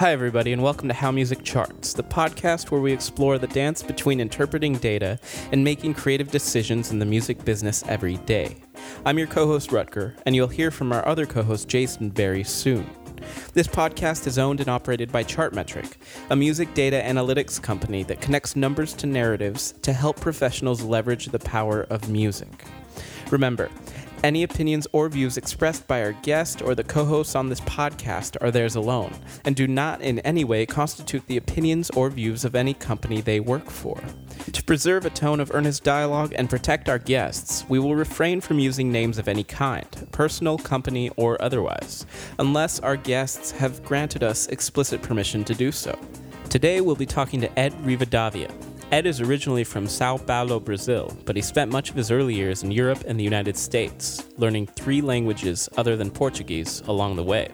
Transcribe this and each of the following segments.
Hi, everybody, and welcome to How Music Charts, the podcast where we explore the dance between interpreting data and making creative decisions in the music business every day. I'm your co host, Rutger, and you'll hear from our other co host, Jason, very soon. This podcast is owned and operated by Chartmetric, a music data analytics company that connects numbers to narratives to help professionals leverage the power of music. Remember, any opinions or views expressed by our guest or the co hosts on this podcast are theirs alone, and do not in any way constitute the opinions or views of any company they work for. To preserve a tone of earnest dialogue and protect our guests, we will refrain from using names of any kind, personal, company, or otherwise, unless our guests have granted us explicit permission to do so. Today we'll be talking to Ed Rivadavia, Ed is originally from Sao Paulo, Brazil, but he spent much of his early years in Europe and the United States, learning three languages other than Portuguese along the way.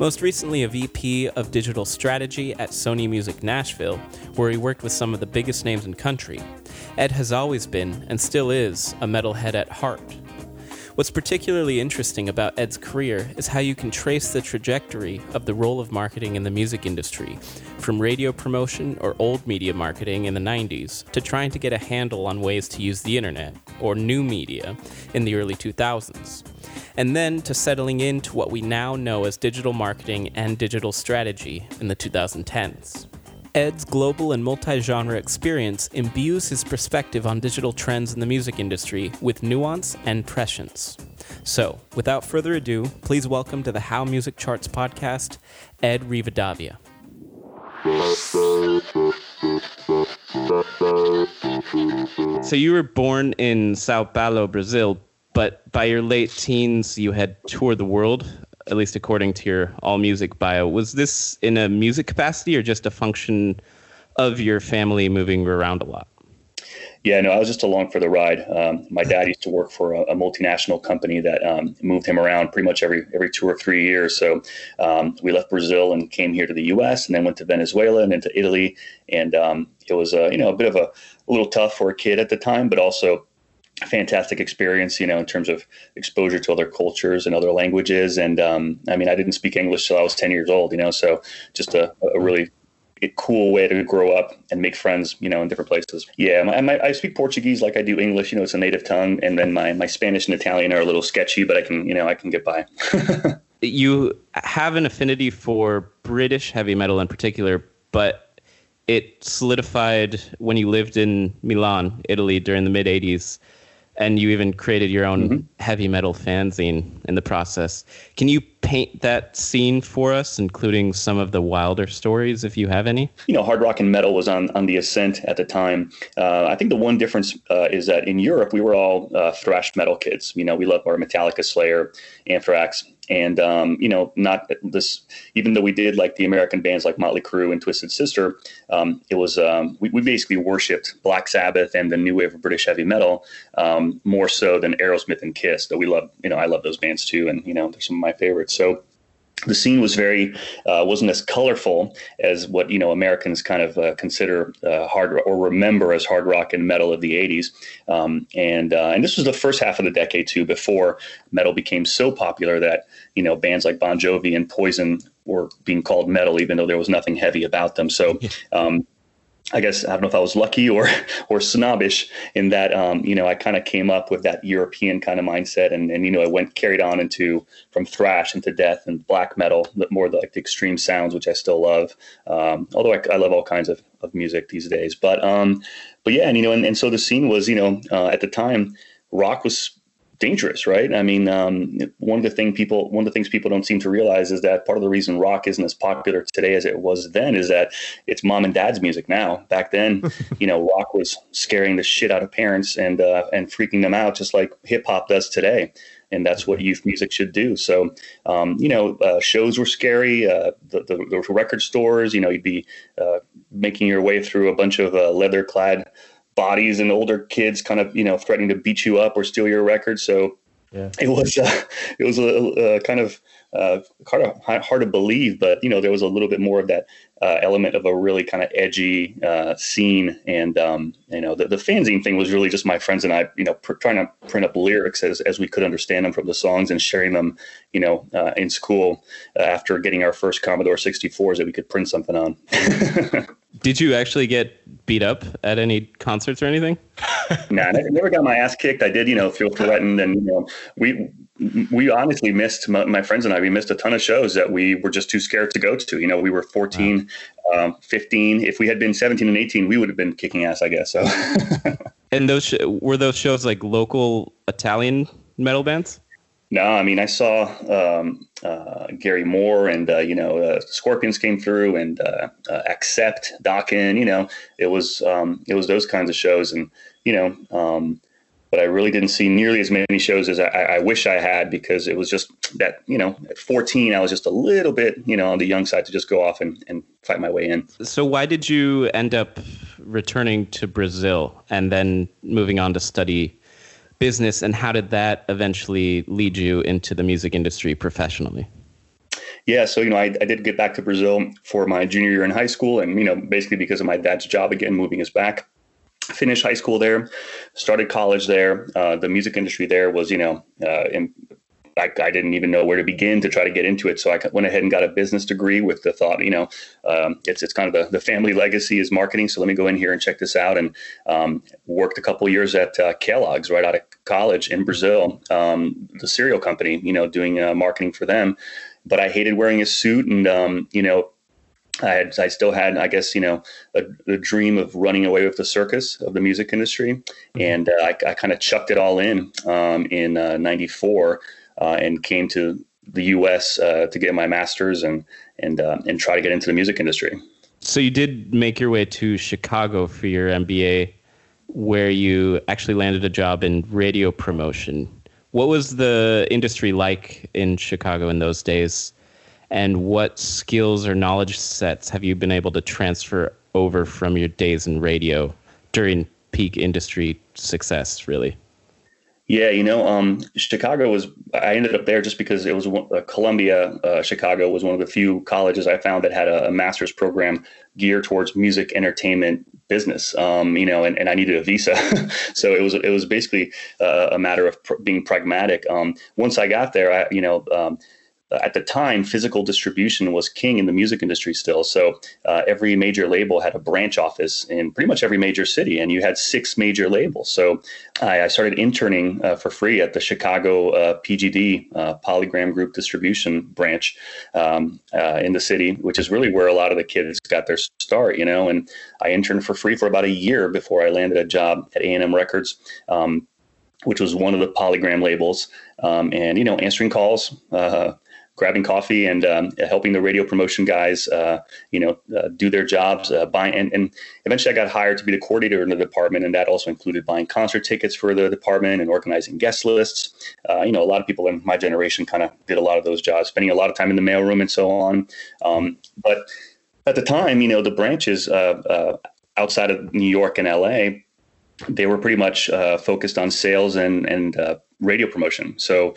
Most recently, a VP of digital strategy at Sony Music Nashville, where he worked with some of the biggest names in country. Ed has always been, and still is, a metalhead at heart, What's particularly interesting about Ed's career is how you can trace the trajectory of the role of marketing in the music industry, from radio promotion or old media marketing in the 90s to trying to get a handle on ways to use the internet or new media in the early 2000s, and then to settling into what we now know as digital marketing and digital strategy in the 2010s. Ed's global and multi genre experience imbues his perspective on digital trends in the music industry with nuance and prescience. So, without further ado, please welcome to the How Music Charts podcast, Ed Rivadavia. So, you were born in Sao Paulo, Brazil, but by your late teens, you had toured the world at least according to your all music bio. Was this in a music capacity or just a function of your family moving around a lot? Yeah, no, I was just along for the ride. Um, my dad used to work for a, a multinational company that um, moved him around pretty much every every two or three years. So um, we left Brazil and came here to the U.S. and then went to Venezuela and then to Italy. And um, it was a you know a bit of a, a little tough for a kid at the time, but also fantastic experience, you know, in terms of exposure to other cultures and other languages. And um, I mean, I didn't speak English till I was 10 years old, you know, so just a, a really cool way to grow up and make friends, you know, in different places. Yeah, my, my, I speak Portuguese like I do English, you know, it's a native tongue. And then my, my Spanish and Italian are a little sketchy, but I can, you know, I can get by. you have an affinity for British heavy metal in particular, but it solidified when you lived in Milan, Italy during the mid 80s and you even created your own mm-hmm. heavy metal fanzine in the process. Can you paint that scene for us, including some of the wilder stories, if you have any? You know, hard rock and metal was on on the ascent at the time. Uh, I think the one difference uh, is that in Europe we were all uh, thrash metal kids. You know, we loved our Metallica, Slayer, Anthrax, and um, you know, not this. Even though we did like the American bands like Motley Crue and Twisted Sister, um, it was um, we, we, basically worshipped Black Sabbath and the new wave of British heavy metal um, more so than Aerosmith and Kiss. Though we love, you know, I love those bands too, and you know, they're some of my favorites. So the scene was very uh, wasn't as colorful as what you know Americans kind of uh, consider uh, hard or remember as hard rock and metal of the 80s um, and uh, and this was the first half of the decade too before metal became so popular that you know bands like Bon Jovi and Poison were being called metal even though there was nothing heavy about them. So um, I guess I don't know if I was lucky or or snobbish in that um, you know I kind of came up with that European kind of mindset and and you know I went carried on into from thrash into death and black metal more like the extreme sounds which I still love. Um, although I, I, love all kinds of, of music these days but um but yeah and you know and, and so the scene was you know uh, at the time rock was dangerous, right? I mean, um, one of the thing people, one of the things people don't seem to realize is that part of the reason rock isn't as popular today as it was then is that it's mom and dad's music now. Back then, you know, rock was scaring the shit out of parents and uh, and freaking them out, just like hip hop does today. And that's what youth music should do. So, um, you know, uh, shows were scary. Uh, the, the, the, record stores, you know, you'd be uh, making your way through a bunch of uh, leather clad bodies and older kids kind of you know threatening to beat you up or steal your record so yeah. it was uh, it was a, a kind of uh, hard, to, hard to believe, but you know there was a little bit more of that uh, element of a really kind of edgy uh, scene, and um, you know the, the fanzine thing was really just my friends and I, you know, pr- trying to print up lyrics as, as we could understand them from the songs and sharing them, you know, uh, in school uh, after getting our first Commodore 64s that we could print something on. Did you actually get beat up at any concerts or anything? nah, I never got my ass kicked. I did, you know, feel threatened, and you know, we we honestly missed my, my, friends and I. We missed a ton of shows that we were just too scared to go to. You know, we were 14, wow. um, 15. If we had been 17 and 18, we would have been kicking ass, I guess. So. and those sh- were those shows like local Italian metal bands? No, I mean I saw um, uh, Gary Moore and uh, you know uh, Scorpions came through and uh, uh, Accept Dokken. You know it was um, it was those kinds of shows and you know um, but I really didn't see nearly as many shows as I, I, wish I had because it was just that, you know, at 14, I was just a little bit, you know, on the young side to just go off and, and fight my way in. So, why did you end up returning to Brazil and then moving on to study business? And how did that eventually lead you into the music industry professionally? Yeah, so you know, I, I did get back to Brazil for my junior year in high school, and you know, basically because of my dad's job again, moving us back finished high school there, started college there. Uh, the music industry there was, you know, uh, in, I, I, didn't even know where to begin to try to get into it. So I went ahead and got a business degree with the thought, you know, um, it's it's kind of the, the family legacy is marketing. So let me go in here and check this out. And um, worked a couple years at uh, Kellogg's right out of college in Brazil, um, the cereal company, you know, doing uh, marketing for them. But I hated wearing a suit and, um, you know, I had, I still had, I guess, you know, a, a, dream of running away with the circus of the music industry, mm-hmm. and uh, I, I kind of chucked it all in um, in '94 uh, uh, and came to the U.S. Uh, to get my master's and and uh, and try to get into the music industry. So you did make your way to Chicago for your MBA, where you actually landed a job in radio promotion. What was the industry like in Chicago in those days? And what skills or knowledge sets have you been able to transfer over from your days in radio during peak industry success really? Yeah you know um, chicago was i ended up there just because it was uh, columbia uh, chicago was one of the few colleges i found that had a, a master's program geared towards music entertainment business um, you know and, and i needed a visa. So it was it was basically uh, a matter of pr- being pragmatic. Um, once i got there i you know um, at the time, physical distribution was king in the music industry still. So uh, every major label had a branch office in pretty much every major city, and you had six major labels. So I, I started interning uh, for free at the Chicago uh, PGD uh, Polygram Group Distribution branch um, uh, in the city, which is really where a lot of the kids got their start. You know, and I interned for free for about a year before I landed a job at A&M Records. Um, which was one of the polygram labels um, and you know answering calls uh, grabbing coffee and um, helping the radio promotion guys, uh, you know, uh, do their jobs. Uh, buying and, and eventually, I got hired to be the coordinator in the department, and that also included buying concert tickets for the department and organizing guest lists. Uh, you know, a lot of people in my generation kind of did a lot of those jobs, spending a lot of time in the mailroom and so on. Um, but at the time, you know, the branches uh, uh, outside of New York and LA they were pretty much focused on sales and and radio promotion. So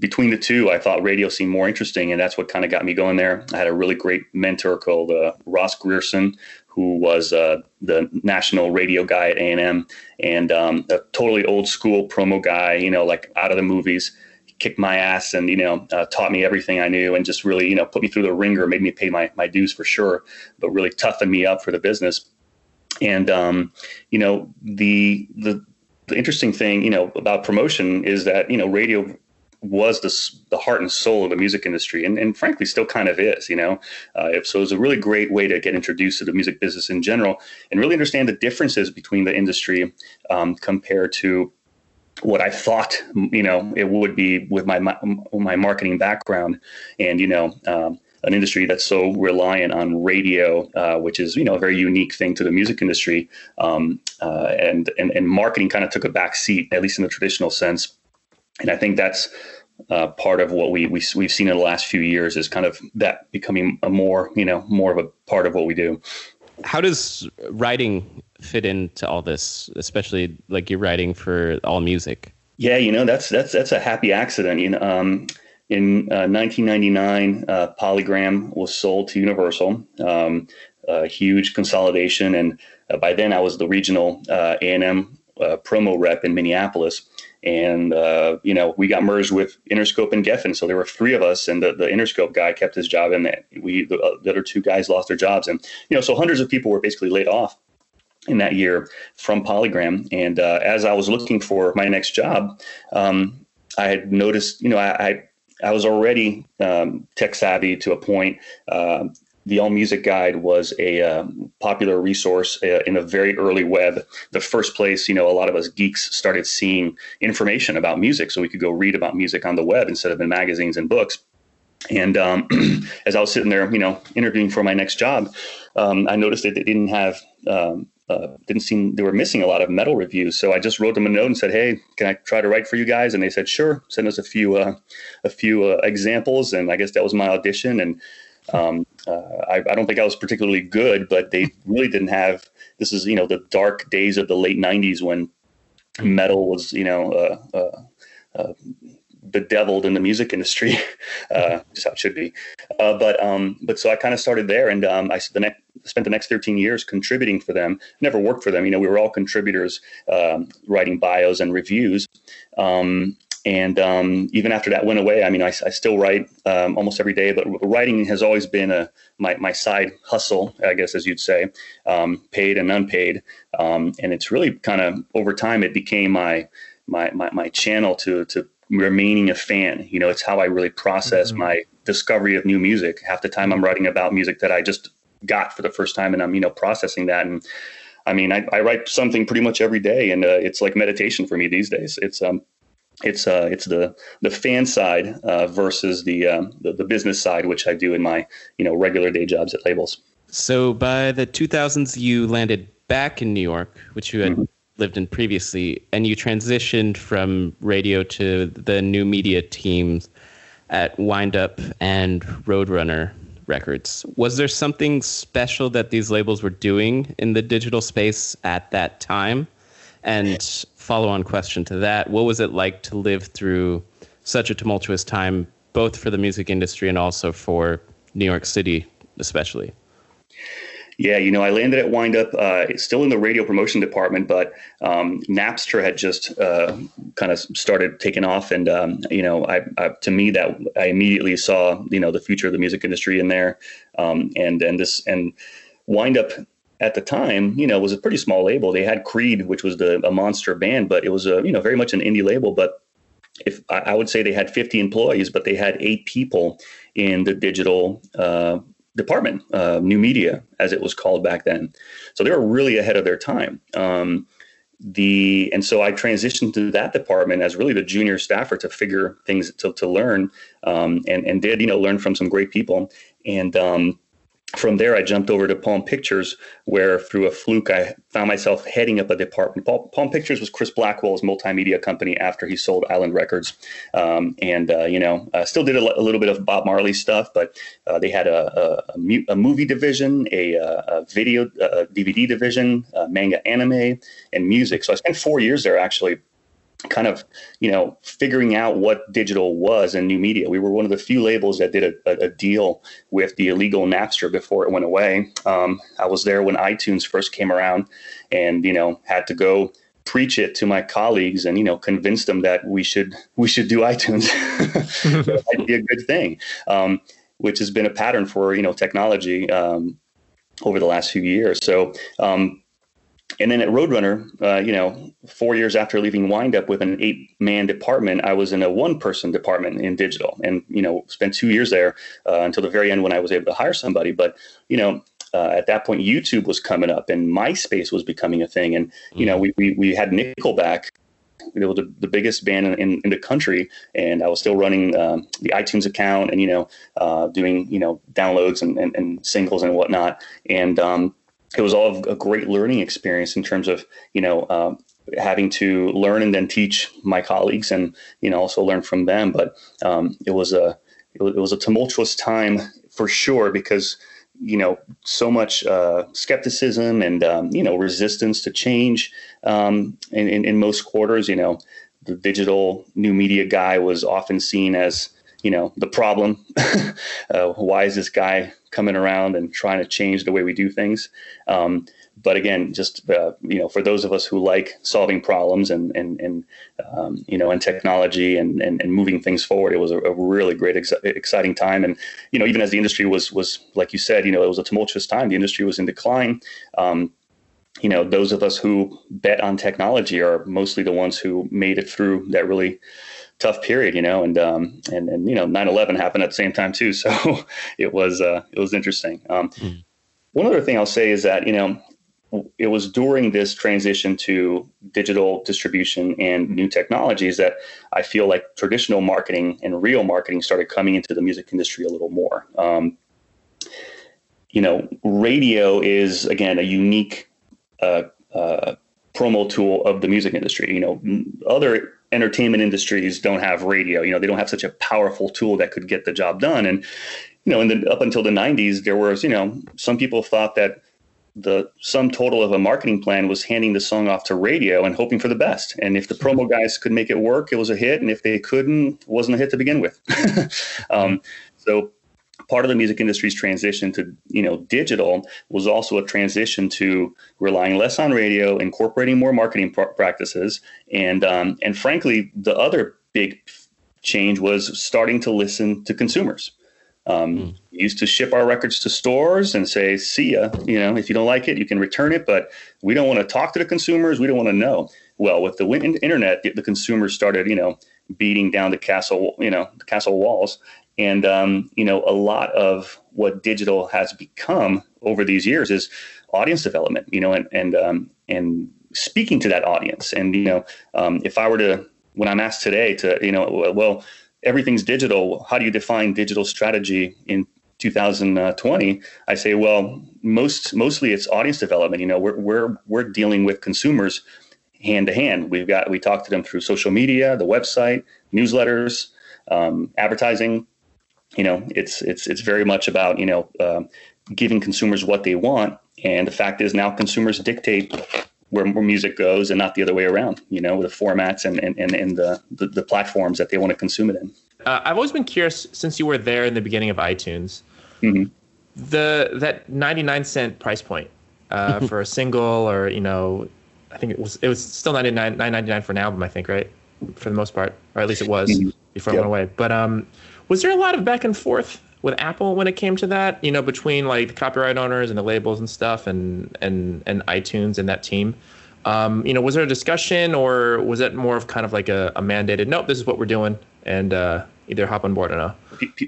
between the two, I thought radio seemed more interesting, and that's what kind of got me going there. I had a really great mentor called uh, Ross Grierson, who was uh, the national radio guy at A&M, and um, a totally old school promo guy, you know, like out of the movies. He kicked my ass and you know uh, taught me everything I knew, and just really you know put me through the ringer, made me pay my my dues for sure, but really toughened me up for the business. And um, you know the the the interesting thing, you know, about promotion is that you know radio was the, the heart and soul of the music industry and, and frankly still kind of is you know? Uh, so it was a really great way to get introduced to the music business in general and really understand the differences between the industry um, compared to what I thought you know it would be with my my, my marketing background and you know um, an industry that's so reliant on radio, uh, which is you know a very unique thing to the music industry, um, uh, and, and and marketing kind of took a back seat, at least in the traditional sense and I think that's uh, part of what we, we we've seen in the last few years is kind of that becoming a more you know more of a part of what we do. How does writing fit into all this, especially like you're writing for all music? Yeah, you know that's that's that's a happy accident. You know, um, in uh, 1999, uh, Polygram was sold to Universal. Um, a huge consolidation, and uh, by then I was the regional uh, A&M uh, promo rep in Minneapolis. And you know, we got merged with Interscope and Geffen, so there were three of us, and the, the Interscope guy kept his job, and we the, the other two guys lost their jobs, and you know, so hundreds of people were basically laid off in that year from Polygram. And uh, as I was looking for my next job, um, I had noticed, you know, I, I, I was already um, tech savvy to a point. Uh, the All Music Guide was a um, popular resource uh, in a very early web. The first place, you know, a lot of us geeks started seeing information about music, so we could go read about music on the web instead of in magazines and books. And um, as I was sitting there, you know, interviewing for my next job, um, I noticed that they didn't have um, uh, didn't seem they were missing a lot of metal reviews. So I just wrote them a note and said, "Hey, can I try to write for you guys?" And they said, "Sure." Send us a few uh, a few uh, examples, and I guess that was my audition. And um, uh, I, I, don't think I was particularly good, but they really didn't have. This is you know the dark days of the late '90s when metal was you know uh, uh, bedeviled in the music industry, uh, just how it should be. Uh, but um, but so I kind of started there, and um, I the next, spent the next 13 years contributing for them. Never worked for them. You know, we were all contributors, um, writing bios and reviews. Um, and um, even after that went away, I mean, I, I still write um, almost every day. But writing has always been a my, my side hustle, I guess, as you'd say, paid and unpaid. and it's really kind of over time it became my my, my, my channel to to remaining a fan. You know, it's how I really process mm-hmm. my discovery of new music. Half the time I'm writing about music that I just got for the first time and I'm, you know, processing that. And I mean, I, I write something pretty much every day and uh, it's like meditation for me these days. It's, um, it's uh, it's the the fan side uh, versus the, um, the the business side, which I do in my you know regular day jobs at labels. So by the 2000s, you landed back in New York, which you had mm-hmm lived in previously, and you transitioned from radio to the new media teams at Windup and Roadrunner Records. Was there something special that these labels were doing in the digital space at that time? And follow on question to that, what was it like to live through such a tumultuous time, both for the music industry and also for New York City, especially? Yeah, you know, I landed at Windup, uh, still in the radio promotion department, but um, Napster had just uh, kind of started taking off, and um, you know, I, I, to me that I immediately saw you know the future of the music industry in there, um, and and this and Windup at the time, you know, was a pretty small label. They had Creed, which was the a monster band, but it was a you know very much an indie label, but if I would say they had 50 employees, but they had eight people in the digital uh, department, uh, new media, as it was called back then. So they were really ahead of their time. Um, the and so I transitioned to that department as really the junior staffer to figure things to, to learn um, and and did you know learn from some great people and um, from there, I jumped over to Palm Pictures, where through a fluke, I found myself heading up a department. Palm, Pictures was Chris Blackwell's multimedia company after he sold Island Records, um, and uh, you know, uh, still did a, a, little bit of Bob Marley stuff. But uh, they had a, a, a, a, movie division, a, a video DVD division, manga, anime, and music. So I spent four years there actually kind of you know figuring out what digital was and new media. We were one of the few labels that did a, a deal with the illegal napster before it went away. Um, i was there when itunes first came around and you know had to go preach it to my colleagues and you know convince them that we should we should do itunes. That might be a good thing um, which has been a pattern for you know technology um, over the last few years. So um, and then at Roadrunner, uh, you know, four years after leaving Windup with an eight man department, I was in a one person department in digital and, you know, spent two years there uh, until the very end when I was able to hire somebody. But, you know, uh, at that point, YouTube was coming up and MySpace was becoming a thing. And, you know, we, we, we had Nickelback it was the, the biggest band in, in, in, the country, and I was still running um, the iTunes account and you know uh, doing you know downloads and, and, and singles and whatnot. And um, it was all a great learning experience in terms of you know uh, having to learn and then teach my colleagues and you know also learn from them. But um, it was a it was a tumultuous time for sure because you know so much uh, skepticism and um, you know resistance to change um, in, in, in, most quarters you know the digital new media guy was often seen as you know the problem. uh, why is this guy coming around and trying to change the way we do things? Um, but again, just uh, you know, for those of us who like solving problems and and and um, you know, and technology and, and and moving things forward, it was a, a really great, ex- exciting time. And you know, even as the industry was was like you said, you know, it was a tumultuous time. The industry was in decline. Um, you know, those of us who bet on technology are mostly the ones who made it through that really tough period, you know, and um, and and you know, 9/11 happened at the same time too, so it was uh, it was interesting. Um, mm. One other thing I'll say is that you know, it was during this transition to digital distribution and new technologies that I feel like traditional marketing and real marketing started coming into the music industry a little more. Um, you know, radio is again a unique uh, uh, promo tool of the music industry. You know, other entertainment industries don't have radio. You know, they don't have such a powerful tool that could get the job done. And you know, in the up until the '90s, there was you know some people thought that the sum total of a marketing plan was handing the song off to radio and hoping for the best. And if the promo guys could make it work, it was a hit. And if they couldn't, it wasn't a hit to begin with. um, so part of the music industry's transition to you know digital was also a transition to relying less on radio, incorporating more marketing pr- practices, and um, and frankly, the other big change was starting to listen to consumers. Um, mm. Used to ship our records to stores and say, "See ya." You know, if you don't like it, you can return it, but we don't want to talk to the consumers. We don't want to know. Well, with the internet, the, the consumers started, you know, beating down the castle, you know, the castle walls, and um, you know, a lot of what digital has become over these years is audience development. You know, and and um, and speaking to that audience. And you know, um, if I were to, when I'm asked today to, you know, well everything's digital. How do you define digital strategy in 2020? I say, well, most mostly it's audience development. You know, we're we're we're dealing with consumers hand to hand. We've got we talk to them through social media, the website, newsletters, um, advertising. You know, it's it's it's very much about you know uh, giving consumers what they want. And the fact is now consumers dictate where, where music goes and not the other way around, you know, the formats and, and, and, and the, the, the platforms that they want to consume it in. Uh, I've always been curious since you were there in the beginning of iTunes, mm-hmm. the that 99 cent price point uh, for a single or, you know, I think it was, it was still 99, 9.99 for an album, I think, right? For the most part, or at least it was mm-hmm. before yep. it went away. But um, was there a lot of back and forth with Apple when it came to that, you know, between like the copyright owners and the labels and stuff and and and iTunes and that team. Um, you know, was there a discussion or was it more of kind of like a, a mandated, nope, this is what we're doing and uh, either hop on board or not?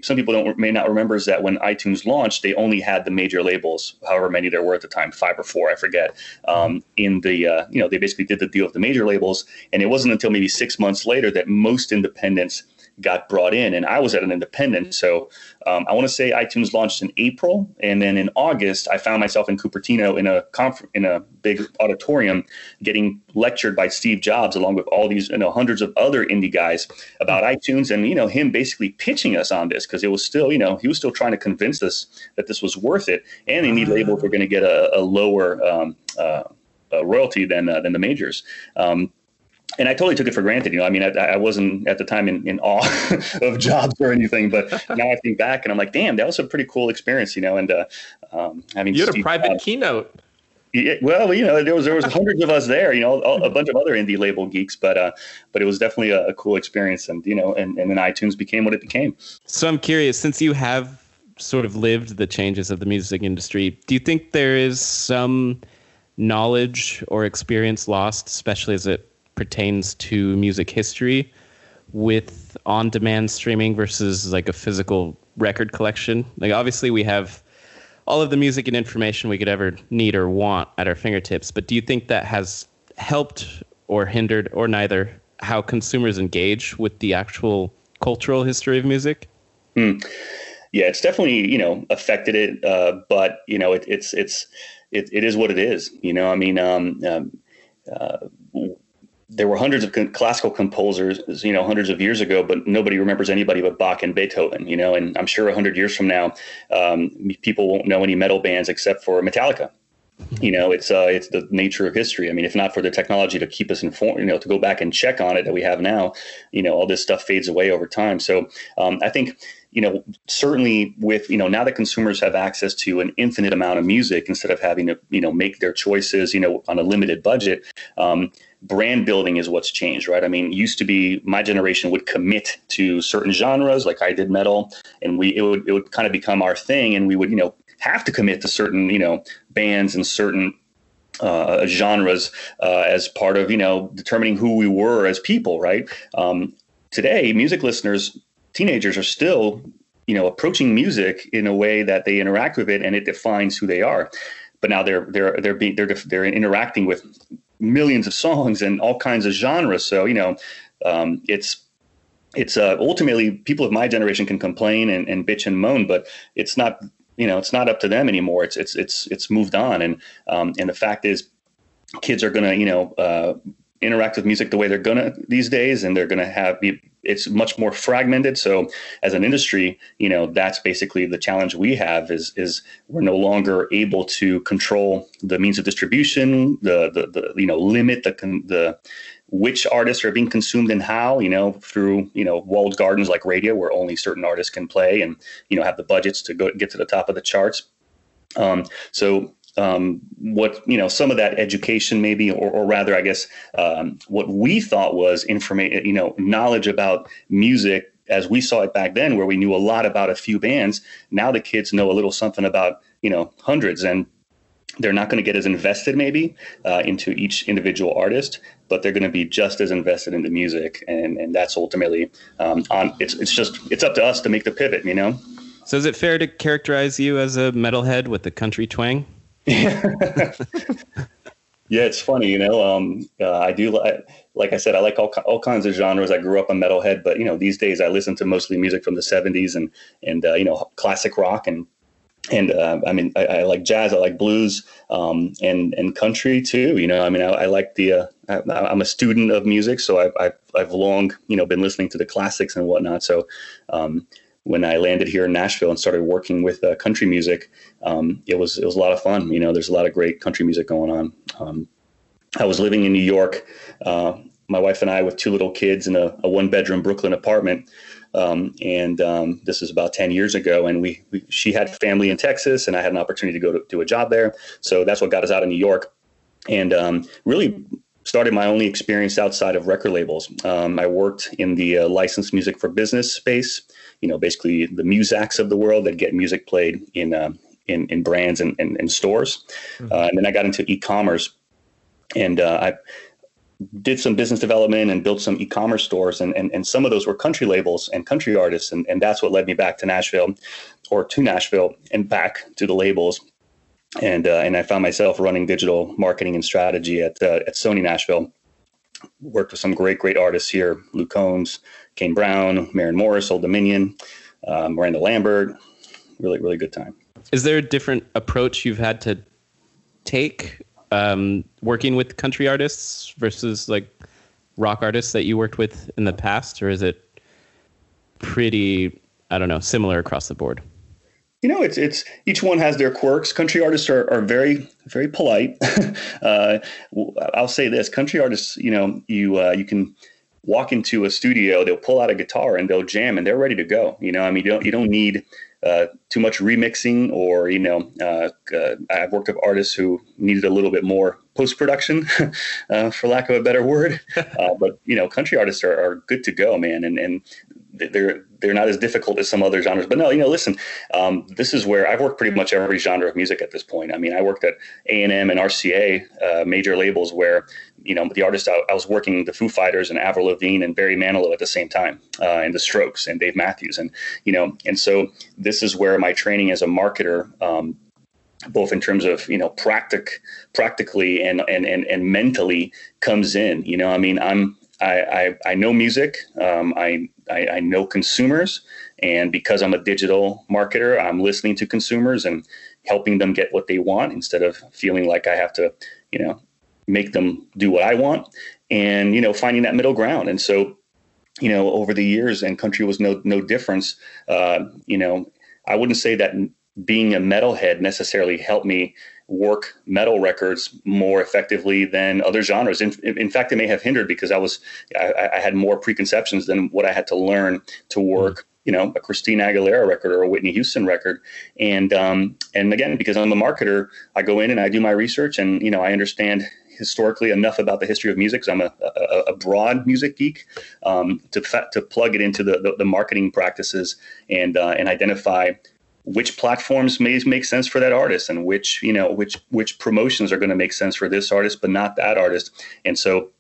Some people don't may not remember is that when iTunes launched, they only had the major labels, however many there were at the time, five or four, I forget. Um, in the uh, you know they basically did the deal with the major labels, and it wasn't until maybe six months later that most independents got brought in. And I was at an independent. So um, I want to say iTunes launched in April. And then in August, I found myself in Cupertino in a conf- in a big auditorium getting lectured by Steve Jobs along with all these, you know, hundreds of other indie guys about iTunes and, you know, him basically pitching us on this because it was still, you know, he was still trying to convince us that this was worth it. And indie uh-huh. labels were going to get a, a lower um, uh, royalty than, uh, than the majors. Um, and I totally took it for granted. You know, I mean, I, I wasn't at the time in, in awe of jobs or anything, but now I think back and I'm like, damn, that was a pretty cool experience, you know. And uh, um, having you had Steve a private Jobs, keynote. Yeah, well, you know, there was there was hundreds of us there, you know, a, a bunch of other indie label geeks, but uh, but it was definitely a, a cool experience, and you know, and, and then iTunes became what it became. So I'm curious, since you have sort of lived the changes of the music industry, do you think there is some knowledge or experience lost, especially as it pertains to music history with on demand streaming versus like a physical record collection. Like obviously we have all of the music and information we could ever need or want at our fingertips, but do you think that has helped or hindered or neither how consumers engage with the actual cultural history of music? Mm. Yeah, it's definitely you know affected it, uh, but you know it, it's it's it, it is what it is. You know, I mean, um, um, uh, there were hundreds of classical composers, you know, hundreds of years ago, but nobody remembers anybody but Bach and Beethoven, you know. And I'm sure hundred years from now, um, people won't know any metal bands except for Metallica, you know it's uh it's the nature of history. I mean if not for the technology to keep us informed you know to go back and check on it that we have now you know all this stuff fades away over time. So um, i think you know certainly with you know now that consumers have access to an infinite amount of music instead of having to you know make their choices you know on a limited budget um, brand building is what's changed right i mean used to be my generation would commit to certain genres like i did metal and we it would, it would kind of become our thing and we would you know have to commit to certain, you know, bands and certain uh, genres uh, as part of, you know, determining who we were as people, right? Um, today, music listeners, teenagers are still, you know, approaching music in a way that they interact with it and it defines who they are. But now they're they're they're being they're they're interacting with millions of songs and all kinds of genres. So you know, um, it's it's uh, ultimately people of my generation can complain and, and bitch and moan, but it's not you know it's not up to them anymore. It's it's it's it's moved on, and um, and the fact is, kids are gonna you know uh, interact with music the way they're gonna these days, and they're gonna have it's much more fragmented. So as an industry, you know that's basically the challenge we have is is we're no longer able to control the means of distribution, the the, the you know limit the the which artists are being consumed and how, you know, through, you know, walled gardens like radio where only certain artists can play and, you know, have the budgets to go get to the top of the charts. Um, so um, what you know some of that education maybe or, or rather i guess um, what we thought was information you know knowledge about music as we saw it back then where we knew a lot about a few bands. Now the kids know a little something about you know hundreds and they're not going to get as invested maybe uh, into each individual artist but they're going to be just as invested in the music and and that's ultimately um, on it's it's just it's up to us to make the pivot you know? So is it fair to characterize you as a metalhead with the country twang yeah it's funny you know um, uh, i do like like i said i like all, all kinds of genres i grew up a metalhead but you know these days i listen to mostly music from the 70s and and uh, you know classic rock and and uh, I mean, I, I, like jazz, I like blues, um, and and country too. You know, I mean, I, I like the. Uh, I, am a student of music, so I've, I've, I've long you know been listening to the classics and whatnot. So um, when I landed here in Nashville and started working with uh, country music, um, it was it was a lot of fun. You know, there's a lot of great country music going on. Um, I was living in New York. Uh, my wife and I, with two little kids in a, a one bedroom Brooklyn apartment. Um, and um, this is about 10 years ago. And we, we, she had family in Texas, and I had an opportunity to go to do a job there. So that's what got us out of New York. And um, really started my only experience outside of record labels. Um, I worked in the uh, licensed music for business space, you know, basically the Muzaks of the world that get music played in, uh, in, in, brands and, and, and stores. Mm-hmm. Uh, and then I got into e commerce. And uh, I did some business development and built some e-commerce stores and, and, and some of those were country labels and country artists and, and that's what led me back to nashville or to nashville and back to the labels and uh, and i found myself running digital marketing and strategy at uh, at sony nashville worked with some great great artists here. Luke combs kane brown maren morris old dominion uh, miranda lambert. Really really good time. Is there a different approach you've had to take um, working with country artists versus like rock artists that you worked with in the past, or is it pretty I don't know similar across the board? You know, it's it's each one has their quirks. Country artists are, are very very polite. uh, I'll say this: country artists, you know, you uh, you can walk into a studio, they'll pull out a guitar and they'll jam, and they're ready to go. You know, I mean, you don't you don't need uh, too much remixing, or you know, uh, uh, I've worked with artists who needed a little bit more post production, uh, for lack of a better word. Uh, but you know, country artists are, are good to go, man, and and they're they're not as difficult as some other genres. But no, you know, listen, um, this is where I've worked pretty much every genre of music at this point. I mean, I worked at A and M and RCA, uh, major labels, where you know the artists I, I, was working the Foo Fighters and Avril Lavigne and Barry Manilow at the same time, uh, and the Strokes and Dave Matthews, and you know, and so this is where my training as a marketer. Um, both in terms of you know practic practically and, and and and mentally comes in you know i mean i'm I, I, I know music. Um, I, I, I, know consumers. And because I'm a digital marketer, I'm listening to consumers and helping them get what they want instead of feeling like I have to, you know, make them do what I want and, you know, finding that middle ground. And so, you know, over the years and country was no, no difference. Uh, you know, I wouldn't say that being a metalhead necessarily helped me work metal records more effectively than other genres. In, in fact, it may have hindered because I was I, I, had more preconceptions than what I had to learn to work. You know, a Christina Aguilera record or a Whitney Houston record, and um, and again, because I'm a marketer, I go in and I do my research, and you know, I understand historically enough about the history of music because I'm a, a, a, broad music geek um, to, to plug it into the, the, the marketing practices and uh, and identify which platforms may make sense for that artist and which you know which which promotions are going to make sense for this artist but not that artist. And so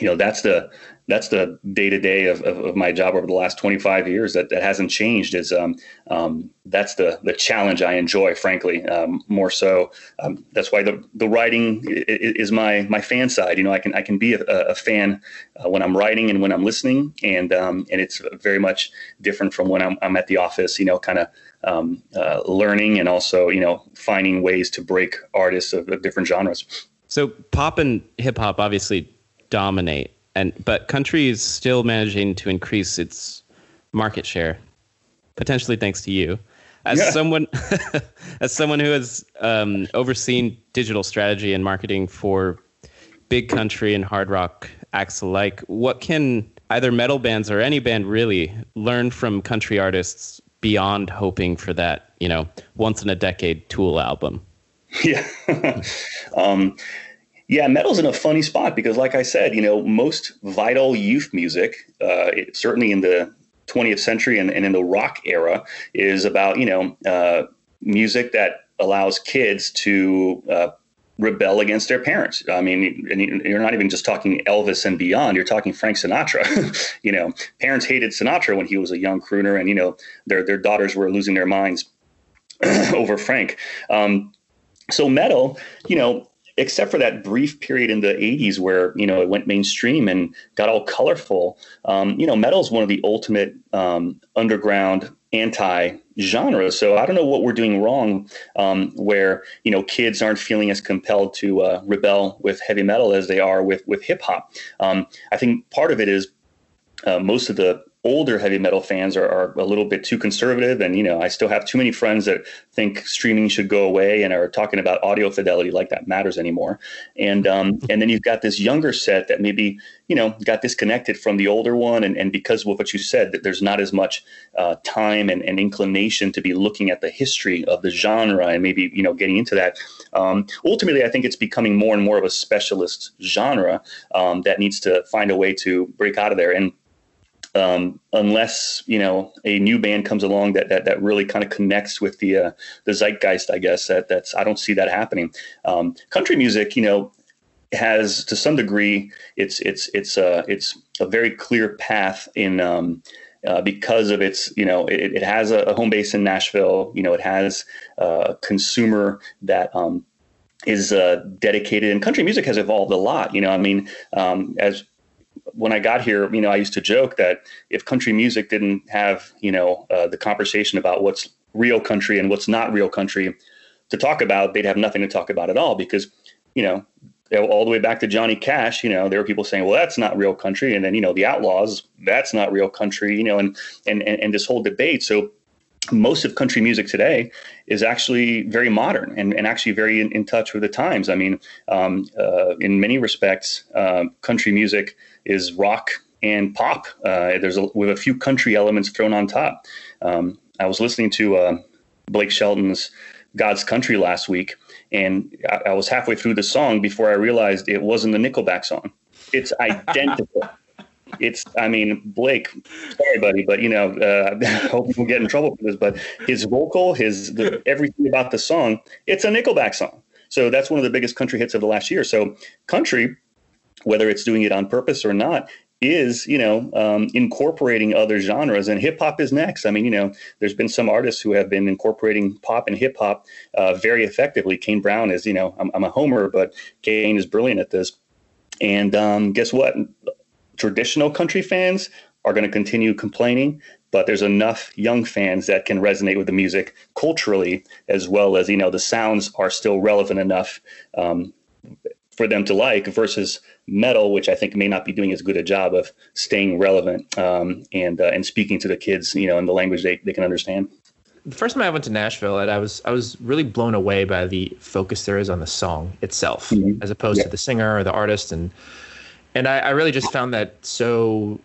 you know that's the that's the day to day of my job over the last 25 years that, that hasn't changed is um, um, that's the the challenge I enjoy frankly um, more so. Um, that's why the the writing is my my fan side. You know I can I can be a, a fan uh, when I'm writing and when I'm listening. And um, and it's very much different from when I'm, I'm at the office you know kind of um, uh, learning and also you know finding ways to break artists of, of different genres. So pop and hip hop obviously dominate, and but country is still managing to increase its market share, potentially thanks to you. As yeah. someone, as someone who has um, overseen digital strategy and marketing for big country and hard rock acts alike, what can either metal bands or any band really learn from country artists beyond hoping for that, you know, once in a decade Tool album? Yeah. um, yeah, metal's in a funny spot because, like I said, you know, most vital youth music, uh, it, certainly in the 20th century and, and, in the rock era, is about, you know, uh, music that allows kids to uh, rebel against their parents. I mean, you're not even just talking Elvis and beyond. You're talking Frank Sinatra. you know, parents hated Sinatra when he was a young crooner, and you know their their daughters were losing their minds over Frank. Um, so metal, you know, except for that brief period in the 80s where you know it went mainstream and got all colorful um, you know metal is one of the ultimate um, underground anti genre so i don't know what we're doing wrong um, where you know kids aren't feeling as compelled to uh, rebel with heavy metal as they are with with hip hop um, i think part of it is uh, most of the older heavy metal fans are, are a little bit too conservative. And you know i still have too many friends that think streaming should go away and are talking about audio fidelity like that matters anymore. And um, and then you've got this younger set that maybe you know got disconnected from the older one. And, and because of what you said that there's not as much uh, time and, and inclination to be looking at the history of the genre and maybe you know getting into that um, ultimately i think it's becoming more and more of a specialist genre um, that needs to find a way to break out of there. And um, unless you know a new band comes along that that, that really kind of connects with the uh, the zeitgeist. I guess that that's I don't see that happening. Um, country music, you know, has to some degree it's it's it's uh, it's a very clear path in. Um, uh, because of its, you know, it, it has a, a, home base in Nashville. You know, it has a consumer that um, is uh, dedicated, and country music has evolved a lot. You know, I mean, um, as when I got here, you know, I used to joke that if country music didn't have, you know, uh, the conversation about what's real country and what's not real country to talk about, they'd have nothing to talk about at all because, you know, all the way back to Johnny Cash, you know, there were people saying, well, that's not real country. And then, you know, the outlaws, that's not real country, you know, and, and, and, and this whole debate. So most of country music today is actually very modern and, and actually very in, in touch with the times. I mean, um, uh, in many respects, uh, country music is rock and pop. Uh, there's a, with a few country elements thrown on top. Um, I was listening to uh, Blake Shelton's God's Country last week, and I, I was halfway through the song before I realized it wasn't the Nickelback song. It's identical. It's I mean Blake, sorry buddy, but you know uh, I hope will get in trouble for this. But his vocal, his the, everything about the song, it's a Nickelback song. So that's one of the biggest country hits of the last year. So country, whether it's doing it on purpose or not, is you know um, incorporating other genres and hip hop is next. I mean you know there's been some artists who have been incorporating pop and hip hop uh, very effectively. Kane Brown is you know I'm, I'm, a homer, but Kane is brilliant at this. And um, guess what? Traditional country fans are going to continue complaining, but there's enough young fans that can resonate with the music culturally as well as you know the sounds are still relevant enough um, for them to like versus metal, which I think may not be doing as good a job of staying relevant um, and uh, and speaking to the kids, you know, in the language they, they can understand. the first time I went to Nashville, I was I was really blown away by the focus there is on the song itself, mm-hmm. as opposed yeah. to the singer or the artist, and and I, I really just found that so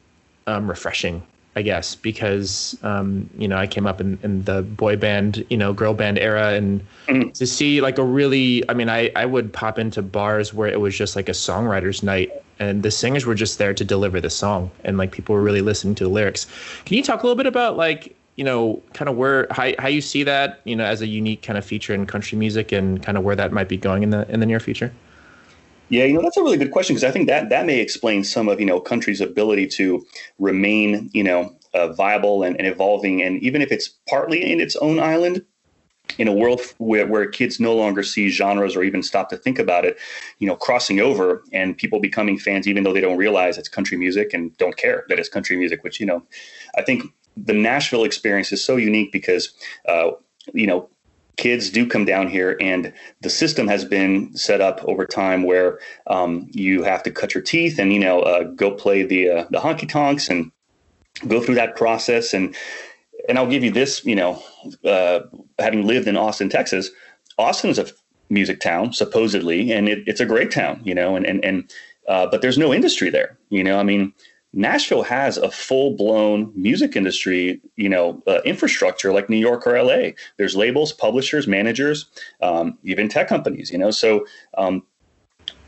um, refreshing I guess, because um, you know I came up in, in the boy band, you know, girl band era, and mm-hmm. to see like a really, I mean, I I would pop into bars where it was just like a songwriters night, and the singers were just there to deliver the song, and like people were really listening to the lyrics. Can you talk a little bit about like you know, kind of where how how you see that, you know, as a unique kind of feature in country music, and kind of where that might be going in the in the near future? Yeah, you know that's a really good question because I think that that may explain some of you know country's ability to remain you know uh, viable and, and, evolving, and even if it's partly in its own island. In a world where, where kids no longer see genres or even stop to think about it, you know, crossing over and people becoming fans, even though they don't realize it's country music and don't care that it's country music, which, you know, I think the Nashville experience is so unique because, uh, you know, kids do come down here, and the system has been set up over time where um, you have to cut your teeth and you know uh, go play the uh, the honky tonks and go through that process. And and I'll give you this, you know, uh, having lived in Austin, Texas, Austin is a music town supposedly, and it, it's a great town, you know, and and and uh, but there's no industry there, you know. I mean, Nashville has a full blown music industry, you know, uh, infrastructure like New York or LA. There's labels, publishers, managers, um, even tech companies, you know. So um,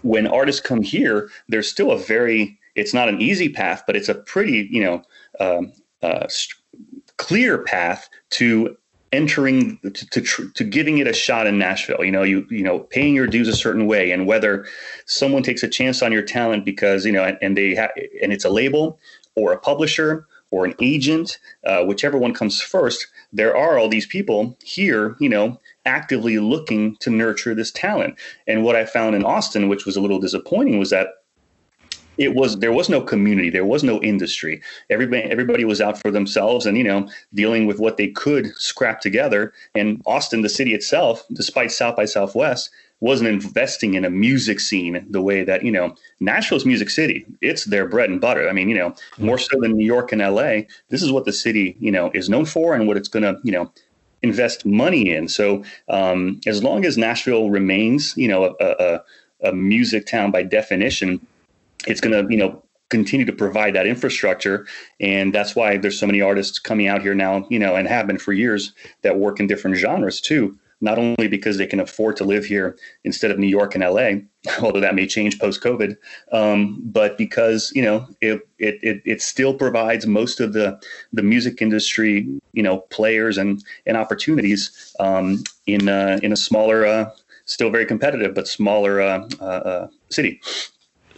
when artists come here, there's still a very, it's not an easy path, but it's a pretty, you know, um, uh, st- clear path to entering to, to, to giving it a shot in Nashville. You know, you you know, paying your dues a certain way, and whether someone takes a chance on your talent because you know, and, and they ha- and it's a label or a publisher or an agent, uh, whichever one comes first. There are all these people here, you know, actively looking to nurture this talent. And what I found in Austin, which was a little disappointing, was that it was there was no community there was no industry. Everybody everybody was out for themselves and you know dealing with what they could scrap together. And austin the city itself despite south by southwest wasn't investing in a music scene the way that you know nashville's music city it's their bread and butter. I mean you know more so than new york and la this is what the city you know is known for and what it's going to you know invest money in. So um, as long as nashville remains you know a, a, a music town by definition it's going to you know continue to provide that infrastructure. And that's why there's so many artists coming out here now you know and have been for years that work in different genres too. Not only because they can afford to live here instead of new york and la although that may change post covid um, but because you know it, it, it it still provides most of the the music industry you know players and and opportunities um, in uh, in a smaller uh, still very competitive but smaller uh, uh, uh city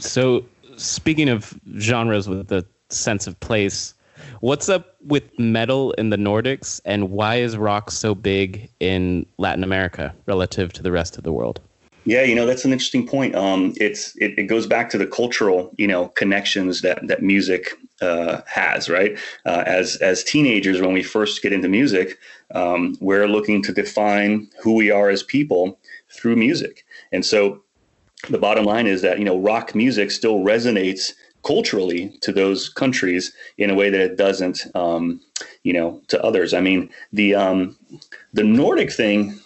so, speaking of genres with a sense of place, what's up with metal in the Nordics, and why is rock so big in Latin America relative to the rest of the world? Yeah, you know that's an interesting point. Um, it's it, it, goes back to the cultural, you know, connections that that music uh, has, right? Uh, as as teenagers, when we first get into music, um, we're looking to define who we are as people through music, and so the bottom line is that you know rock music still resonates culturally to those countries in a way that it doesn't um, you know to others. I mean the um, the nordic thing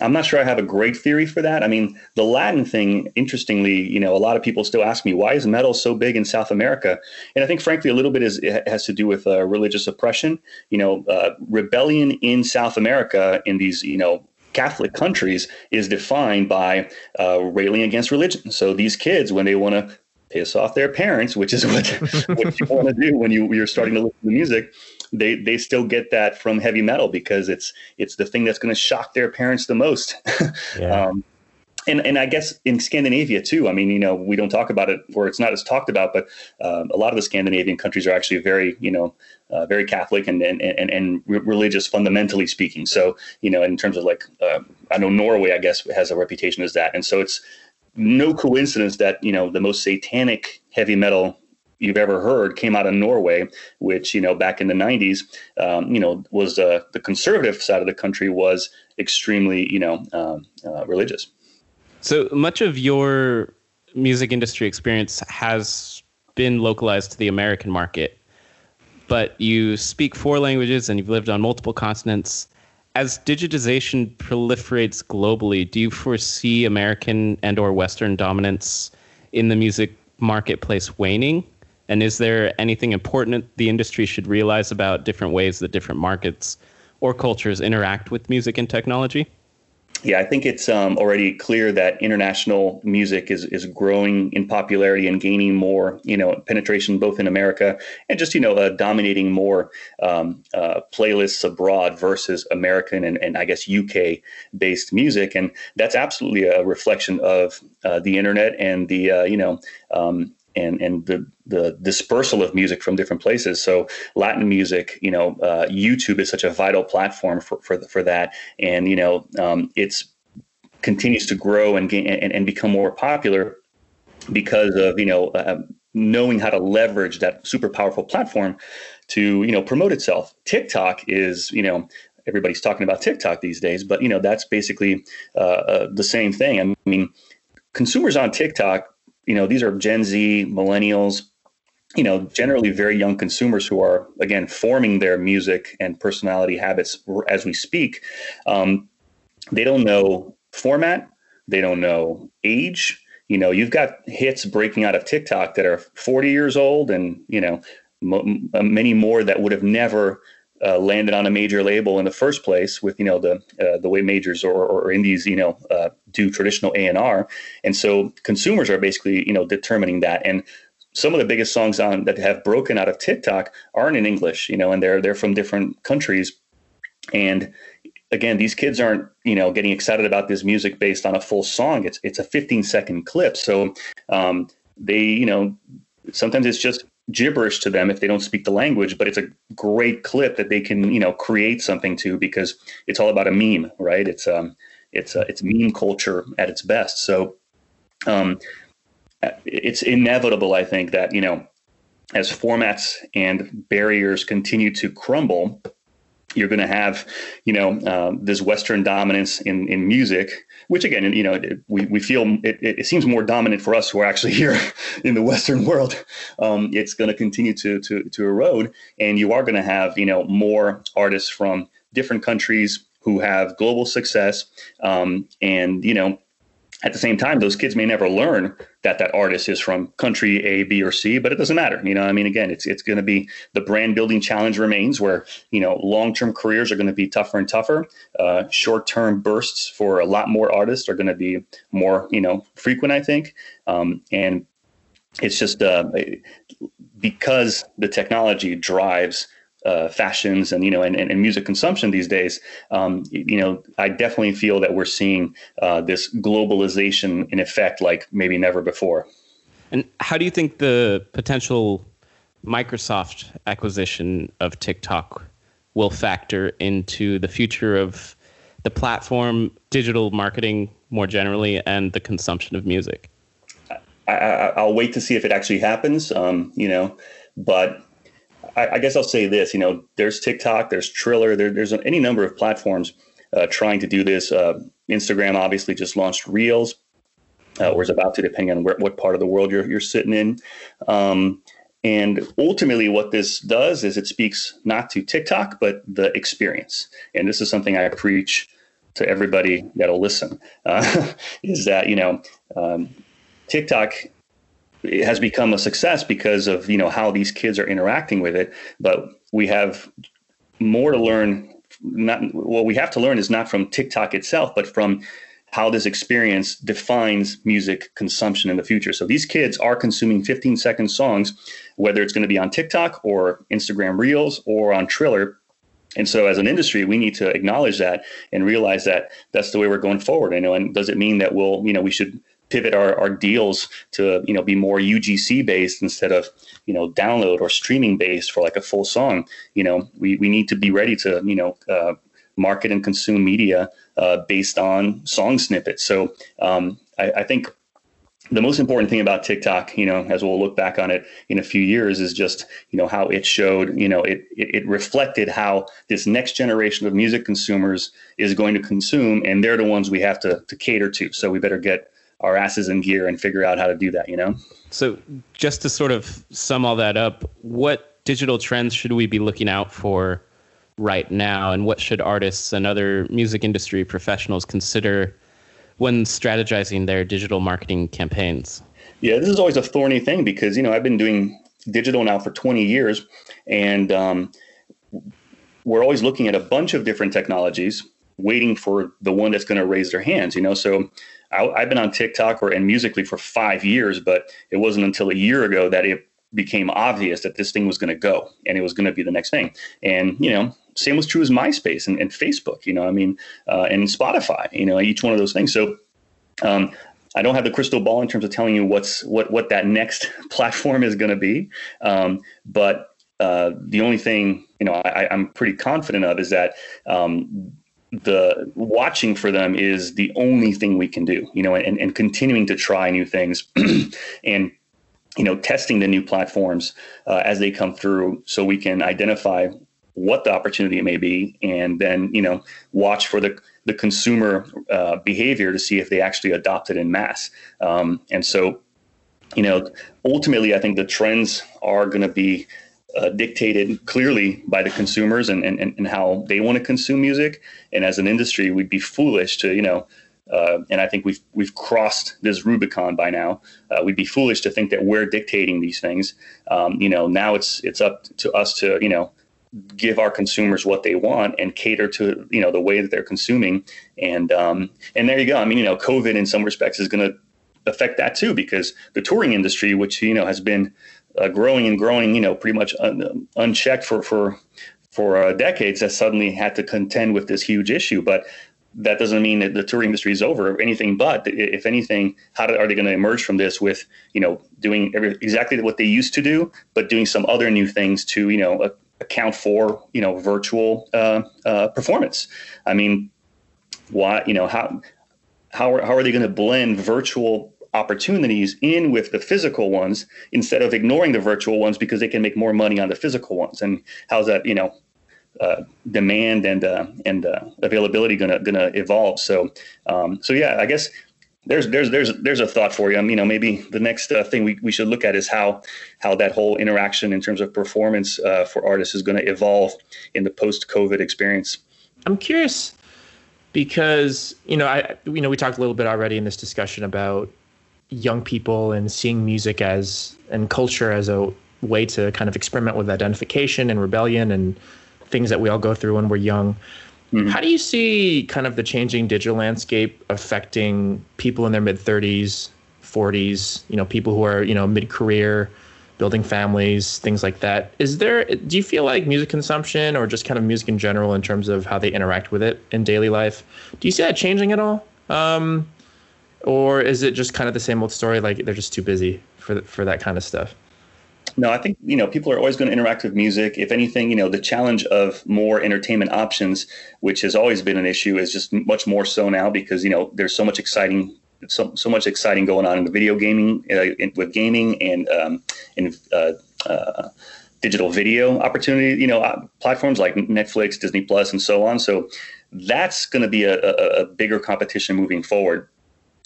i'm not sure i have a great theory for that. I mean the latin thing interestingly you know a lot of people still ask me why is metal so big in south america? And i think frankly a little bit is has to do with uh, religious oppression. You know uh, rebellion in south america in these you know Catholic countries is defined by uh, railing against religion. So these kids, when they want to piss off their parents, which is what, what you want to do when you you're starting to listen to music, they they still get that from heavy metal because it's it's the thing that's going to shock their parents the most. Yeah. um, and and I guess in Scandinavia too. I mean, you know, we don't talk about it, or it's not as talked about, but um, a lot of the Scandinavian countries are actually very, you know, uh, very Catholic and and and, and religious fundamentally speaking. So, you know, in terms of like, uh, I know Norway, I guess, has a reputation as that, and so it's no coincidence that you know the most satanic heavy metal you've ever heard came out of Norway, which you know back in the '90s, um, you know, was uh, the conservative side of the country was extremely, you know, um, uh, religious. So much of your music industry experience has been localized to the American market, but you speak four languages and you've lived on multiple continents. as digitization proliferates globally, do you foresee American and or Western dominance in the music marketplace waning? And is there anything important the industry should realize about different ways that different markets or cultures interact with music and technology? Yeah, I think it's um, already clear that international music is is growing in popularity and gaining more, you know, penetration both in America and just you know uh, dominating more um, uh, playlists abroad versus American and, and I guess UK based music, and that's absolutely a reflection of uh, the internet and the uh, you know um, and and the the dispersal of music from different places. So Latin music, you know, uh, YouTube is such a vital platform for for, for that, and you know, um, it's continues to grow and, gain, and and become more popular because of you know uh, knowing how to leverage that super powerful platform to you know promote itself. TikTok is you know everybody's talking about TikTok these days, but you know that's basically uh, uh the same thing. I mean, consumers on TikTok you know, these are Gen Z, millennials, you know, generally very young consumers who are, again, forming their music and personality habits as we speak. Um, they don't know format, they don't know age. You know, you've got hits breaking out of TikTok that are 40 years old and, you know, m- many more that would have never uh, landed on a major label in the first place with you know the uh, the way majors or, or indies you know uh, do traditional A and R, and so consumers are basically you know determining that. And some of the biggest songs on that have broken out of TikTok aren't in English, you know, and they're they're from different countries. And again, these kids aren't you know getting excited about this music based on a full song. It's it's a 15 second clip, so um, they you know sometimes it's just gibberish to them if they don't speak the language, but it's a great clip that they can, you know, create something to because it's all about a meme, right? It's um, it's uh, it's meme culture at its best. So, um, it's inevitable, I think, that you know, as formats and barriers continue to crumble, you're going to have, you know, uh, this Western dominance in in music, which again, you know, we we feel it, it seems more dominant for us who are actually here in the Western world. Um, it's going to continue to to to erode, and you are going to have, you know, more artists from different countries who have global success, um, and you know, at the same time, those kids may never learn that that artist is from country A, B, or C, but it doesn't matter. You know, I mean, again, it's it's going to be the brand building challenge remains where you know long term careers are going to be tougher and tougher. Uh, Short term bursts for a lot more artists are going to be more you know frequent, I think, um, and it's just uh, because the technology drives uh, fashions and you know and, and, music consumption these days um, you know i definitely feel that we're seeing uh, this globalization in effect like maybe never before. And how do you think the potential microsoft acquisition of tiktok will factor into the future of the platform digital marketing more generally and the consumption of music? I, will wait to see if it actually happens um, you know but I, I, guess I'll say this. You know, there's TikTok, there's Triller, there, there's any number of platforms uh, trying to do this. Uh, Instagram obviously just launched Reels, uh, or is about to, depending on where, what part of the world you're you're sitting in. Um, and ultimately, what this does is it speaks not to TikTok, but the experience. And this is something I preach to everybody that'll listen. Uh, is that you know um, TikTok it has become a success because of you know how these kids are interacting with it. But we have more to learn. Not what we have to learn is not from tiktok itself but from how this experience defines music consumption in the future. So these kids are consuming 15 second songs whether it's going to be on tiktok or instagram reels or on triller. And so as an industry we need to acknowledge that and realize that that's the way we're going forward you know and does it mean that we'll you know we should pivot our, our deals to you know be more UGC based instead of you know download or streaming based for like a full song. You know, we we need to be ready to you know uh, market and consume media uh, based on song snippets. So um, I, I think the most important thing about TikTok, you know, as we'll look back on it in a few years, is just you know how it showed, you know, it it, it reflected how this next generation of music consumers is going to consume, and they're the ones we have to to cater to. So we better get our asses in gear and figure out how to do that, you know? So, just to sort of sum all that up, what digital trends should we be looking out for right now, and what should artists and other music industry professionals consider when strategizing their digital marketing campaigns? Yeah, this is always a thorny thing because you know I've been doing digital now for 20 years, and um, we're always looking at a bunch of different technologies, waiting for the one that's going to raise their hands. You know, so I, have been on TikTok or and Musical.ly for five years, but it wasn't until a year ago that it became obvious that this thing was going to go and it was going to be the next thing. And you know, same was true as MySpace and, and Facebook. You know, I mean, uh, and Spotify. You know, each one of those things. So. Um, I don't have the crystal ball in terms of telling you what's what what that next platform is going to be, um, but uh, the only thing you know I, am pretty confident of is that um, the watching for them is the only thing we can do. You know, and, and continuing to try new things and you know testing the new platforms uh, as they come through, so we can identify what the opportunity may be, and then you know watch for the the consumer uh, behavior to see if they actually adopt it in mass. Um, and so, you know, ultimately, I think the trends are going to be uh, dictated clearly by the consumers and, and, and how they want to consume music. And as an industry, we'd be foolish to, you know, uh, and I think we've we've crossed this Rubicon by now. Uh, we'd be foolish to think that we're dictating these things. Um, you know, now it's it's up to us to you know give our consumers what they want and cater to you know the way that they're consuming. And um, and there you go. I mean, you know, COVID in some respects is going to affect that too because the touring industry, which you know has been uh, growing and growing, you know, pretty much un- unchecked for for for uh, decades, that suddenly had to contend with this huge issue. But that doesn't mean that the touring industry is over. Anything but, if anything, how do, are they going to emerge from this with you know doing every, exactly what they used to do, but doing some other new things to you know account for you know virtual uh, uh, performance? I mean, why you know how how are, how are they going to blend virtual opportunities in with the physical ones instead of ignoring the virtual ones because they can make more money on the physical ones. And how's that, you know, uh, demand and uh, and uh, availability gonna gonna evolve? So um, so yeah, I guess there's there's there's there's a thought for you. I mean, you know, maybe the next uh, thing we, we should look at is how how that whole interaction in terms of performance uh, for artists is going to evolve in the post COVID experience. I'm curious because you know I you know we talked a little bit already in this discussion about young people and seeing music as and culture as a way to kind of experiment with identification and rebellion and things that we all go through when we're young. Mm-hmm. How do you see kind of the changing digital landscape affecting people in their mid 30s, 40s, you know, people who are, you know, mid-career, building families, things like that. Is there do you feel like music consumption or just kind of music in general in terms of how they interact with it in daily life, do you see that changing at all? Um, or is it just kind of the same old story? Like they're just too busy for for that kind of stuff. No, I think you know people are always going to interact with music. If anything, you know the challenge of more entertainment options, which has always been an issue, is just much more so now because you know there's so much exciting, so so much exciting going on in the video gaming uh, in, with gaming and um, in uh, uh, digital video opportunity. You know uh, platforms like Netflix, Disney Plus, and so on. So that's going to be a, a, a bigger competition moving forward.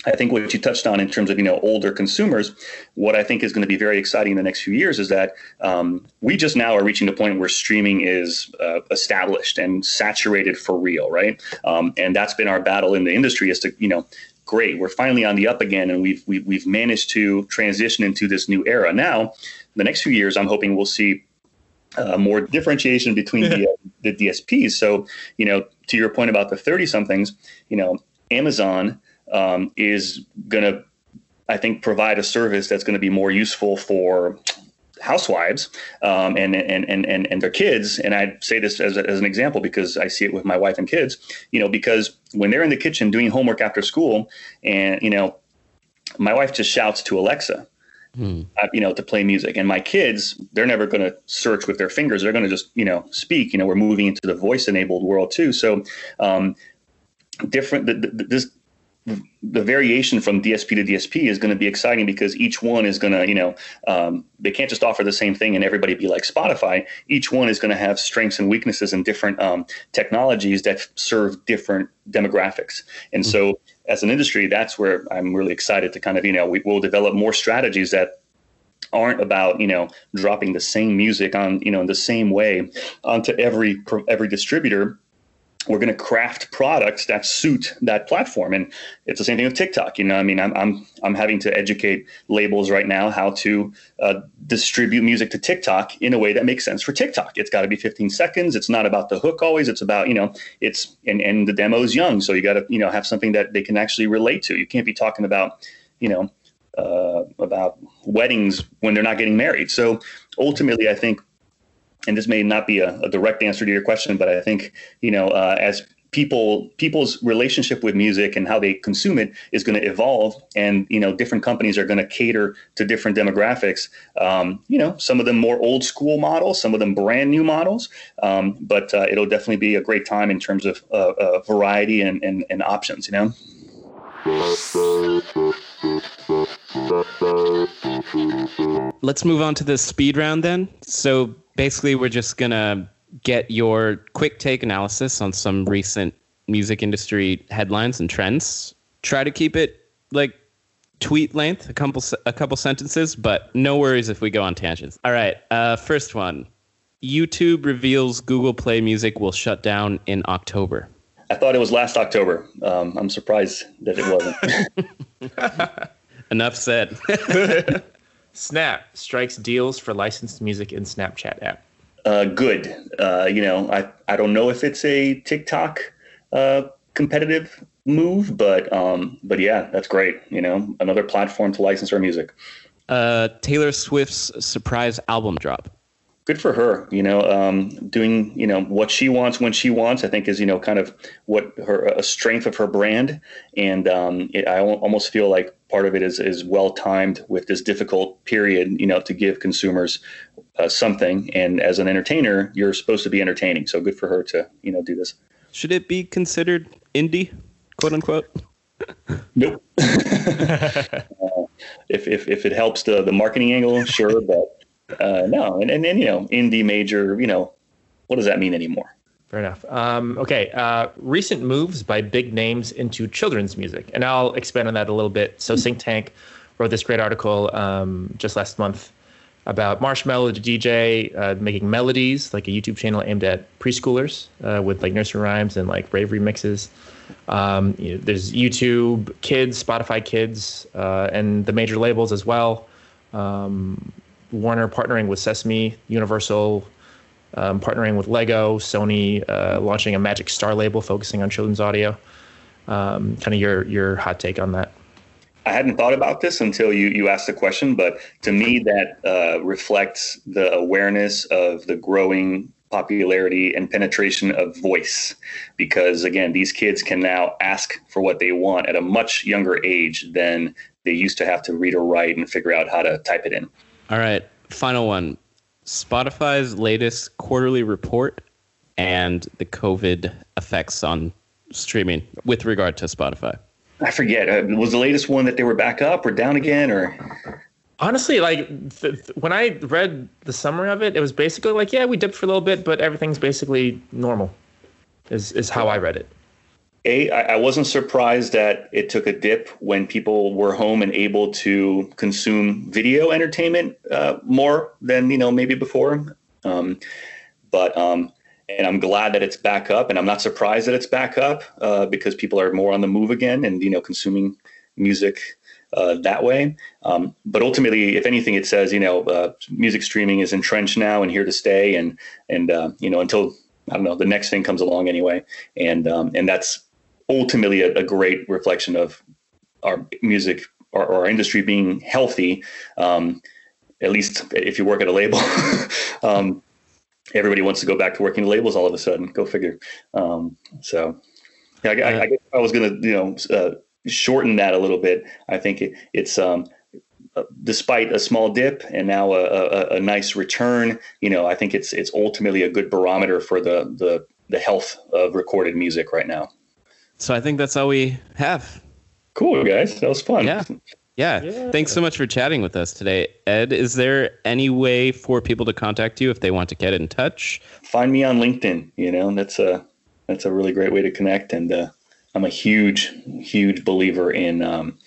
I think what you touched on in terms of you know older consumers, what I think is going to be very exciting in the next few years is that um, we just now are reaching the point where streaming is uh, established and saturated for real, right? Um, and that's been our battle in the industry is to you know great we're finally on the up again and we've we've, we've managed to transition into this new era. Now, the next few years, I'm hoping we'll see uh, more differentiation between the, uh, the DSPs. So you know to your point about the 30 somethings, you know Amazon um, is going to, I think, provide a service that's going to be more useful for housewives um, and, and, and, and, and their kids. And I say this as, a, as an example because I see it with my wife and kids, you know, because when they're in the kitchen doing homework after school and, you know, my wife just shouts to Alexa, hmm. uh, you know, to play music. And my kids, they're never going to search with their fingers. They're going to just, you know, speak. You know, we're moving into the voice enabled world too. So, um, different. The, the, this the variation from DSP to DSP is going to be exciting because each one is going to, you know, um, they can't just offer the same thing and everybody be like Spotify. Each one is going to have strengths and weaknesses and different um, technologies that serve different demographics. And mm-hmm. so, as an industry, that's where I'm really excited to kind of, you know, we will develop more strategies that aren't about you know dropping the same music on you know in the same way onto every every distributor we're going to craft products that suit that platform. And it's the same thing with tiktok you know i mean i'm i'm, I'm having to educate labels right now how to uh, distribute music to tiktok in a way that makes sense for tiktok. It's got to be 15 seconds. It's not about the hook always. It's about you know it's and, and the demo is young so you got to you know have something that they can actually relate to. You can't be talking about you know uh, about weddings when they're not getting married. So ultimately i think and this may not be a, a, direct answer to your question, but I think you know uh, as people people's relationship with music and how they consume it is going to evolve, and you know different companies are going to cater to different demographics. Um, you know, some of them more old school models, some of them brand new models, um, but uh, it'll definitely be a great time in terms of uh, uh variety and, and, and options. You know. Let's move on to the speed round then. So basically, we're just gonna get your quick take analysis on some recent music industry headlines and trends. Try to keep it like tweet length, a couple a couple sentences, but no worries if we go on tangents. All right, uh, first one. YouTube reveals Google Play Music will shut down in October. I thought it was last October. Um, I'm surprised that it wasn't. Enough said. Snap strikes deals for licensed music in Snapchat app. Uh, good. Uh, you know, I, I don't know if it's a TikTok uh, competitive move, but um, but yeah, that's great. You know, another platform to license our music. Uh, Taylor Swift's surprise album drop good for her you know um, doing you know what she wants when she wants i think is you know kind of what her a strength of her brand. And um, it, i almost feel like part of it is is well timed with this difficult period you know to give consumers uh, something. And as an entertainer you're supposed to be entertaining. So good for her to you know do this. Should it be considered indie quote unquote? Nope. Uh, if, if if it helps the the marketing angle sure but uh, no, and, and, and you know, indie major, you know, what does that mean anymore? Fair enough. Um, okay, uh, recent moves by big names into children's music, and I'll expand on that a little bit. So, Think Tank wrote this great article um, just last month about Marshmello, the DJ, uh, making Mellodies, like a YouTube channel aimed at preschoolers uh, with like nursery rhymes and like rave remixes. Um, you know, there's YouTube Kids, Spotify Kids, uh, and the major labels as well. Um, Warner partnering with Sesame, Universal um, partnering with Lego, Sony uh, launching a Magic Star label focusing on children's audio. Um, kind of your your hot take on that. I hadn't thought about this until you you asked the question, but to me that uh, reflects the awareness of the growing popularity and penetration of voice because again these kids can now ask for what they want at a much younger age than they used to have to read or write and figure out how to type it in all right, final one. Spotify's latest quarterly report and the COVID effects on streaming with regard to Spotify. I forget. Uh, was the latest one that they were back up or down again, or? Honestly, like th- th- when I read the summary of it, it was basically like, yeah, we dipped for a little bit, but everything's basically normal. Is is how I read it a I, I wasn't surprised that it took a dip when people were home and able to consume video entertainment uh, more than you know maybe before. Um, but um, and I'm glad that it's back up, and I'm not surprised that it's back up uh, because people are more on the move again and you know consuming music uh, that way. Um, but ultimately, if anything, it says you know uh, music streaming is entrenched now and here to stay, and and uh, you know until I don't know the next thing comes along anyway, and um, and that's ultimately a, a great reflection of our music or, or our industry being healthy. Um, at least if you work at a label, um, everybody wants to go back to working labels all of a sudden. Go figure. Um, so, yeah, I, I, I, I was going to, you know, uh, shorten that a little bit. I think it, it's um, uh, despite a small dip and now a, a, a, nice return. You know, I think it's it's ultimately a good barometer for the the the health of recorded music right now. So I think that's all we have. Cool, guys. That was fun. Yeah. Yeah. yeah. Thanks so much for chatting with us today. Ed, is there any way for people to contact you if they want to get in touch? Find me on LinkedIn. You know, that's a that's a really great way to connect. And uh, I'm a huge, huge believer in um,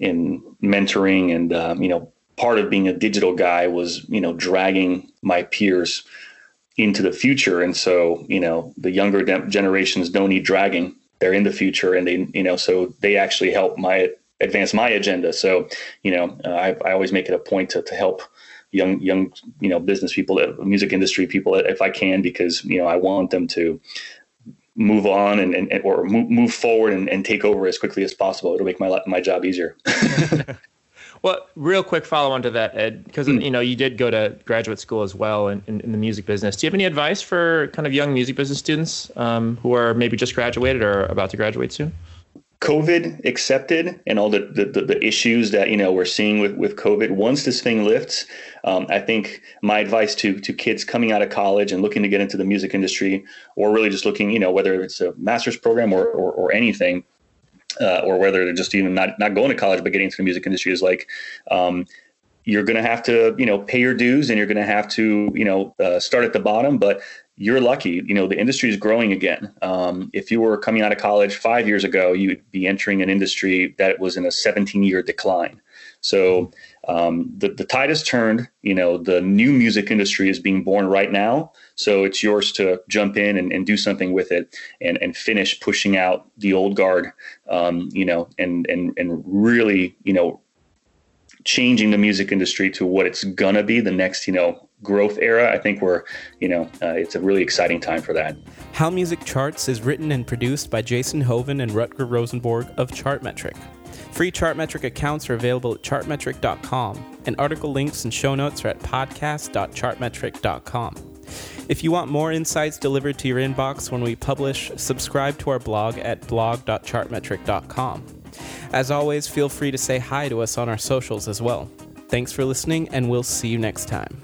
in mentoring and um, you know part of being a digital guy was you know dragging my peers into the future and so you know the younger de- generations don't need dragging they're in the future and they you know so they actually help my advance my agenda. So you know uh, I, I always make it a point to, to help young young you know business people uh, music industry people if i can because you know i want them to move on and, and or move, move forward and, and take over as quickly as possible. It'll make my my job easier Well, real quick follow on to that, Ed, because mm. you know you did go to graduate school as well in, in, in, the music business. Do you have any advice for kind of young music business students um, who are maybe just graduated or about to graduate soon? COVID accepted and all the, the, the, issues that you know we're seeing with, with COVID. Once this thing lifts, um, I think my advice to to kids coming out of college and looking to get into the music industry, or really just looking, you know, whether it's a master's program or or, or anything, uh, or whether they're just even not not going to college but getting into the music industry is like um, you're going to have to you know pay your dues and you're going to have to you know uh, start at the bottom but you're lucky. You know the industry is growing again. Um, if you were coming out of college five years ago you'd be entering an industry that was in a 17 year decline. So um, the, the tide has turned you know the new music industry is being born right now so it's yours to jump in and, and do something with it and, and finish pushing out the old guard, um, you know, and, and, and really, you know, changing the music industry to what it's gonna be the next, you know, growth era. I think we're, you know, uh, it's a really exciting time for that. How Music Charts is written and produced by Jason Joven and Rutger Rosenborg of Chartmetric. Free Chartmetric accounts are available at chartmetric.com, and article links and show notes are at podcast.chartmetric.com. If you want more insights delivered to your inbox when we publish, subscribe to our blog at blog.chartmetric.com. As always, feel free to say hi to us on our socials as well. Thanks for listening, and we'll see you next time.